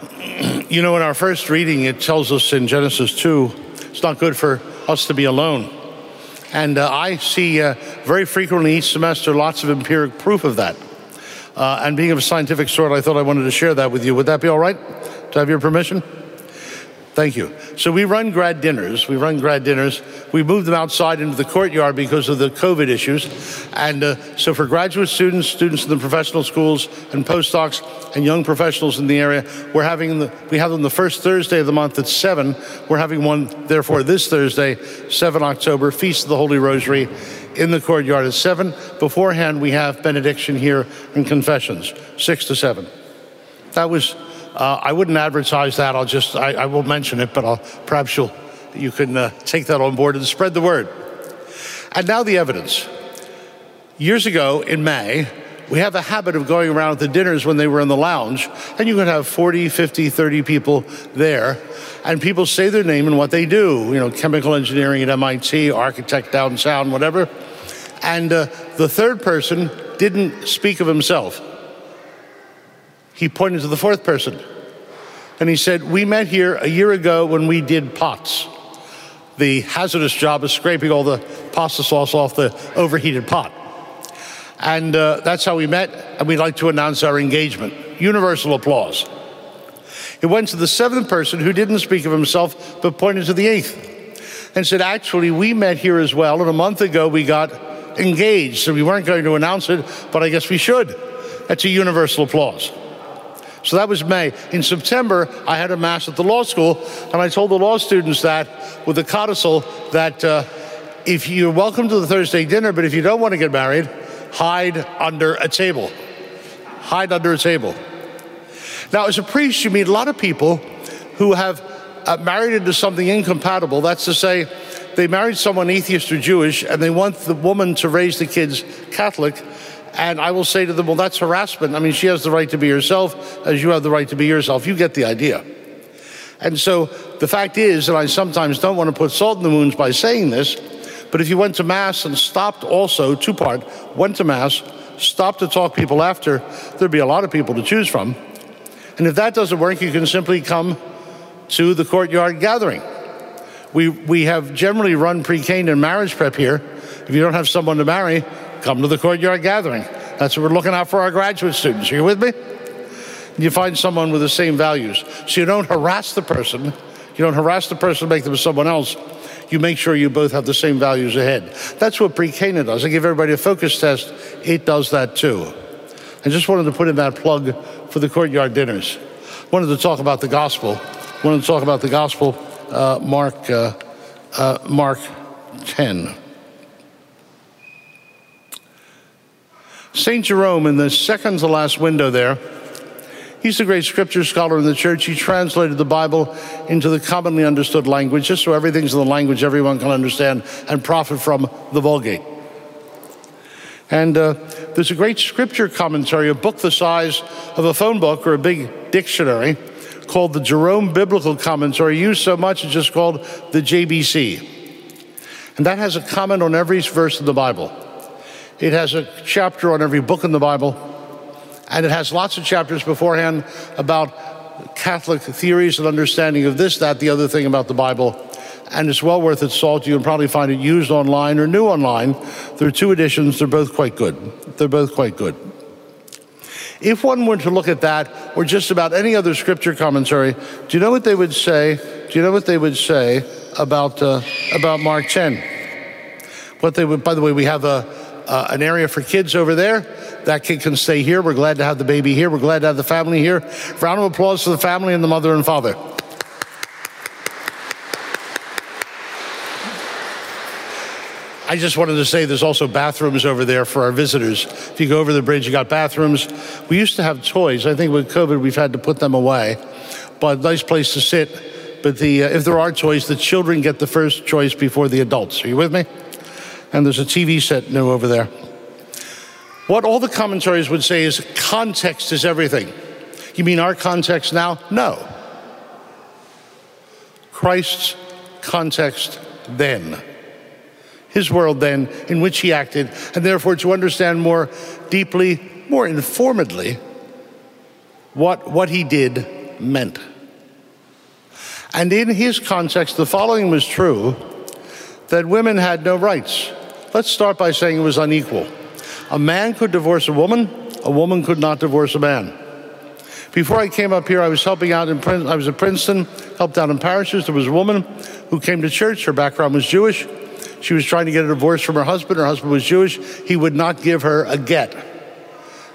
You know, in our first reading, it tells us in Genesis 2, it's not good for us to be alone. And uh, I see uh, very frequently each semester lots of empiric proof of that. Uh, and being of a scientific sort, I thought I wanted to share that with you. Would that be all right? To have your permission? Thank you. So we run grad dinners. We run grad dinners. We moved them outside into the courtyard because of the COVID issues. And uh, so for graduate students, students in the professional schools, and postdocs, and young professionals in the area, we're having the, we have them the first Thursday of the month at seven. We're having one, therefore, this Thursday, 7 October, Feast of the Holy Rosary, in the courtyard at seven. Beforehand, we have benediction here and confessions, six to seven. That was uh, I wouldn't advertise that. I'll just, I, I will mention it, but I'll, perhaps you'll, you can uh, take that on board and spread the word. And now the evidence. Years ago in May, we have a habit of going around at the dinners when they were in the lounge, and you could have 40, 50, 30 people there, and people say their name and what they do, you know, chemical engineering at MIT, architect downtown, whatever. And uh, the third person didn't speak of himself he pointed to the fourth person. And he said, We met here a year ago when we did pots. The hazardous job of scraping all the pasta sauce off the overheated pot. And uh, that's how we met, and we'd like to announce our engagement. Universal applause. It went to the seventh person who didn't speak of himself, but pointed to the eighth and said, Actually, we met here as well, and a month ago we got engaged. So we weren't going to announce it, but I guess we should. That's a universal applause. So that was May. In September, I had a mass at the law school, and I told the law students that with a codicil that uh, if you're welcome to the Thursday dinner, but if you don't want to get married, hide under a table. Hide under a table. Now, as a priest, you meet a lot of people who have uh, married into something incompatible. That's to say, they married someone atheist or Jewish, and they want the woman to raise the kids Catholic, and I will say to them, well, that's harassment. I mean, she has the right to be herself as you have the right to be yourself. You get the idea. And so the fact is, and I sometimes don't want to put salt in the wounds by saying this, but if you went to Mass and stopped also, two part, went to Mass, stopped to talk people after, there'd be a lot of people to choose from. And if that doesn't work, you can simply come to the courtyard gathering. We, we have generally run pre-K and marriage prep here. If you don't have someone to marry, come to the courtyard gathering. That's what we're looking out for our graduate students. Are you with me? You find someone with the same values. So you don't harass the person. You don't harass the person to make them someone else. You make sure you both have the same values ahead. That's what pre-Cana does. I give everybody a FOCCUS test. It does that too. I just wanted to put in that plug for the courtyard dinners. Wanted to talk about the gospel. Wanted to talk about the gospel. Uh, Mark, uh, uh, Mark 10. St. Jerome, in the second to last window there, he's a great scripture scholar in the church. He translated the Bible into the commonly understood language, just so everything's in the language everyone can understand and profit from the Vulgate. And uh, there's a great scripture commentary, a book the size of a phone book or a big dictionary, called the Jerome Biblical Commentary, used so much it's just called the JBC. And that has a comment on every verse of the Bible. It has a chapter on every book in the Bible, and it has lots of chapters beforehand about Catholic theories and understanding of this, that, the other thing about the Bible. And it's well worth its salt. You can probably find it used online or new online. There are two editions, they're both quite good. They're both quite good. If one were to look at that or just about any other scripture commentary, do you know what they would say? Do you know what they would say about, uh, about Mark 10? What they would, by the way, we have a, uh, an area for kids over there. That kid can stay here. We're glad to have the baby here. We're glad to have the family here. Round of applause for the family and the mother and father. I just wanted to say there's also bathrooms over there for our visitors. If you go over the bridge, you got bathrooms. We used to have toys. I think with COVID, we've had to put them away. But nice place to sit. But the, uh, if there are toys, the children get the first choice before the adults. Are you with me? And there's a TV set new over there. What all the commentaries would say is context is everything. You mean our context now? No. Christ's context then. His world then, in which he acted, and therefore to understand more deeply, more informedly, what, what he did meant. And in his context, the following was true that women had no rights. Let's start by saying it was unequal. A man could divorce a woman, a woman could not divorce a man. Before I came up here, I was helping out in Princeton. I was at Princeton, helped out in parishes. There was a woman who came to church. Her background was Jewish. She was trying to get a divorce from her husband. Her husband was Jewish. He would not give her a get.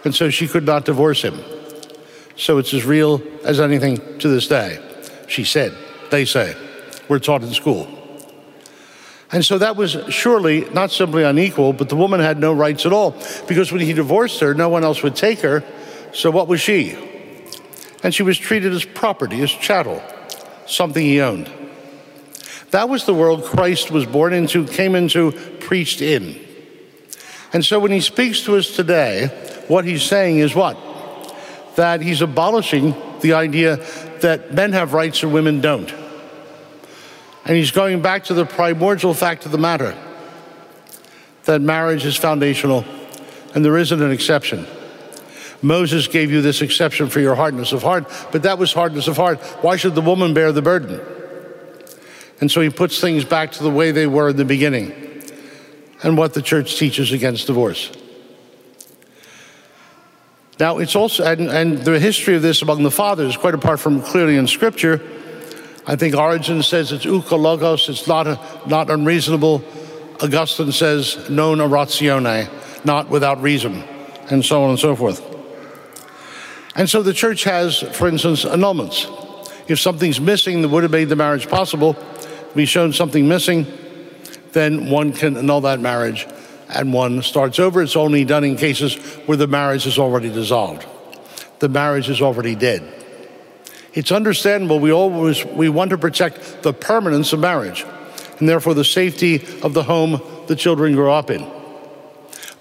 And so she could not divorce him. So it's as real as anything to this day. She said, they say. We're taught in school. And so that was surely not simply unequal, but the woman had no rights at all because when he divorced her, no one else would take her. So what was she? And she was treated as property, as chattel, something he owned. That was the world Christ was born into, came into, preached in. And so when he speaks to us today, what he's saying is what? That he's abolishing the idea that men have rights and women don't. And he's going back to the primordial fact of the matter that marriage is foundational and there isn't an exception. Moses gave you this exception for your hardness of heart, but that was hardness of heart. Why should the woman bear the burden? And so he puts things back to the way they were in the beginning and what the church teaches against divorce. Now, it's also, and, and the history of this among the fathers, quite apart from clearly in Scripture, I think Origen says it's ouk alogos, it's not, a, not unreasonable. Augustine says non ratione, not without reason, and so on and so forth. And so the church has, for instance, annulments. If something's missing that would have made the marriage possible, be shown something missing, then one can annul that marriage and one starts over. It's only done in cases where the marriage is already dissolved. The marriage is already dead. It's understandable we always we want to protect the permanence of marriage and therefore the safety of the home the children grow up in.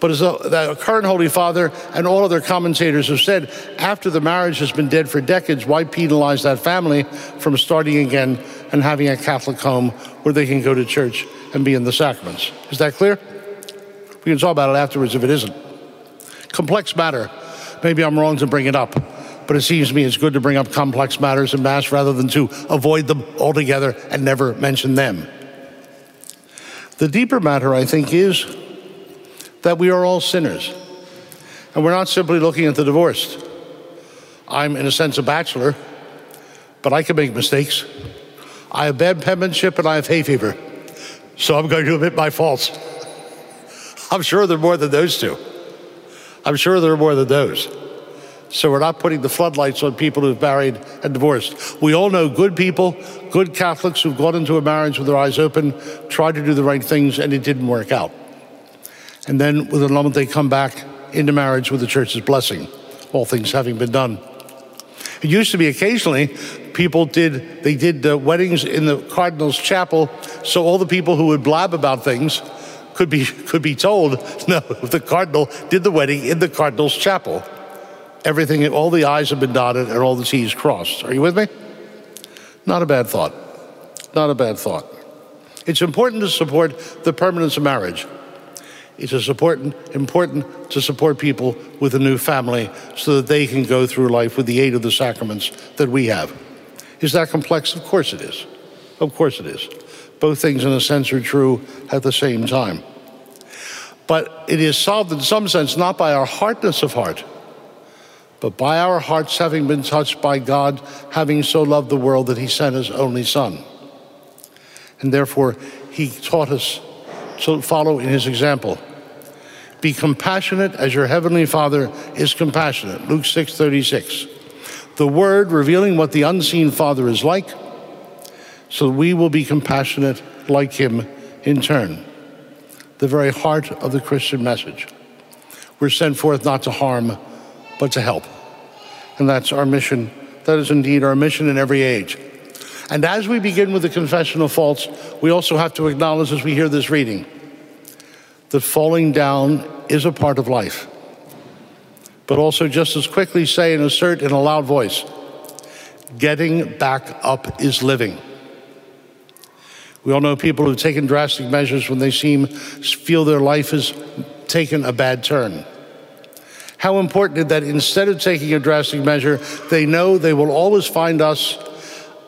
But as the current Holy Father and all other commentators have said, after the marriage has been dead for decades, why penalize that family from starting again and having a Catholic home where they can go to church and be in the sacraments? Is that clear? We can talk about it afterwards if it isn't. Complex matter. Maybe I'm wrong to bring it up, but it seems to me it's good to bring up complex matters in Mass rather than to avoid them altogether and never mention them. The deeper matter, I think, is that we are all sinners. And we're not simply looking at the divorced. I'm, in a sense, a bachelor, but I can make mistakes. I have bad penmanship and I have hay fever. So I'm going to admit my faults. I'm sure there are more than those two. I'm sure there are more than those. So we're not putting the floodlights on people who've married and divorced. We all know good people, good Catholics who've gone into a marriage with their eyes open, tried to do the right things, and it didn't work out. And then with an annulment they come back into marriage with the church's blessing, all things having been done. It used to be occasionally people did they did weddings in the cardinal's chapel, so all the people who would blab about things could be, could be told, no, the cardinal did the wedding in the cardinal's chapel. Everything, all the I's have been dotted and all the T's crossed. Are you with me? Not a bad thought. Not a bad thought. It's important to support the permanence of marriage. It's important, important to support people with a new family so that they can go through life with the aid of the sacraments that we have. Is that complex? Of course it is. Of course it is. Both things, in a sense, are true at the same time. But it is solved in some sense not by our hardness of heart, but by our hearts having been touched by God, having so loved the world that He sent His only Son. And therefore, He taught us to follow in His example. Be compassionate as your heavenly Father is compassionate. Luke 6 36. The Word revealing what the unseen Father is like so we will be compassionate like him in turn. The very heart of the Christian message. We're sent forth not to harm, but to help. And that's our mission. That is indeed our mission in every age. And as we begin with the confession of faults, we also have to acknowledge as we hear this reading that falling down is a part of life. But also, just as quickly say and assert in a loud voice getting back up is living. We all know people who've taken drastic measures when they seem feel their life has taken a bad turn. How important that instead of taking a drastic measure, they know they will always find us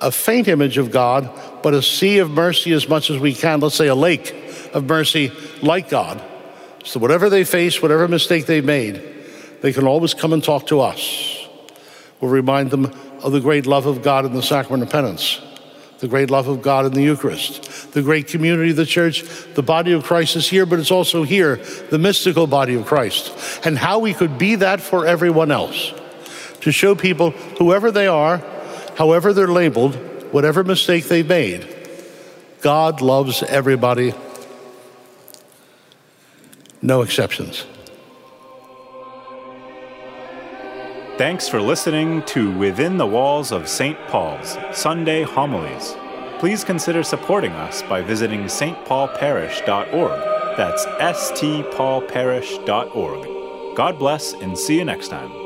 a faint image of God, but a sea of mercy as much as we can. Let's say a lake of mercy like God. So, whatever they face, whatever mistake they've made, they can always come and talk to us. We'll remind them of the great love of God in the sacrament of penance, the great love of God in the Eucharist, the great community of the church. The body of Christ is here, but it's also here, the mystical body of Christ, and how we could be that for everyone else. To show people, whoever they are, however they're labeled, whatever mistake they've made, God loves everybody, no exceptions. Thanks for listening to Within the Walls of St. Paul's Sunday Homilies. Please consider supporting us by visiting stpaulparish.org. That's stpaulparish.org. God bless and see you next time.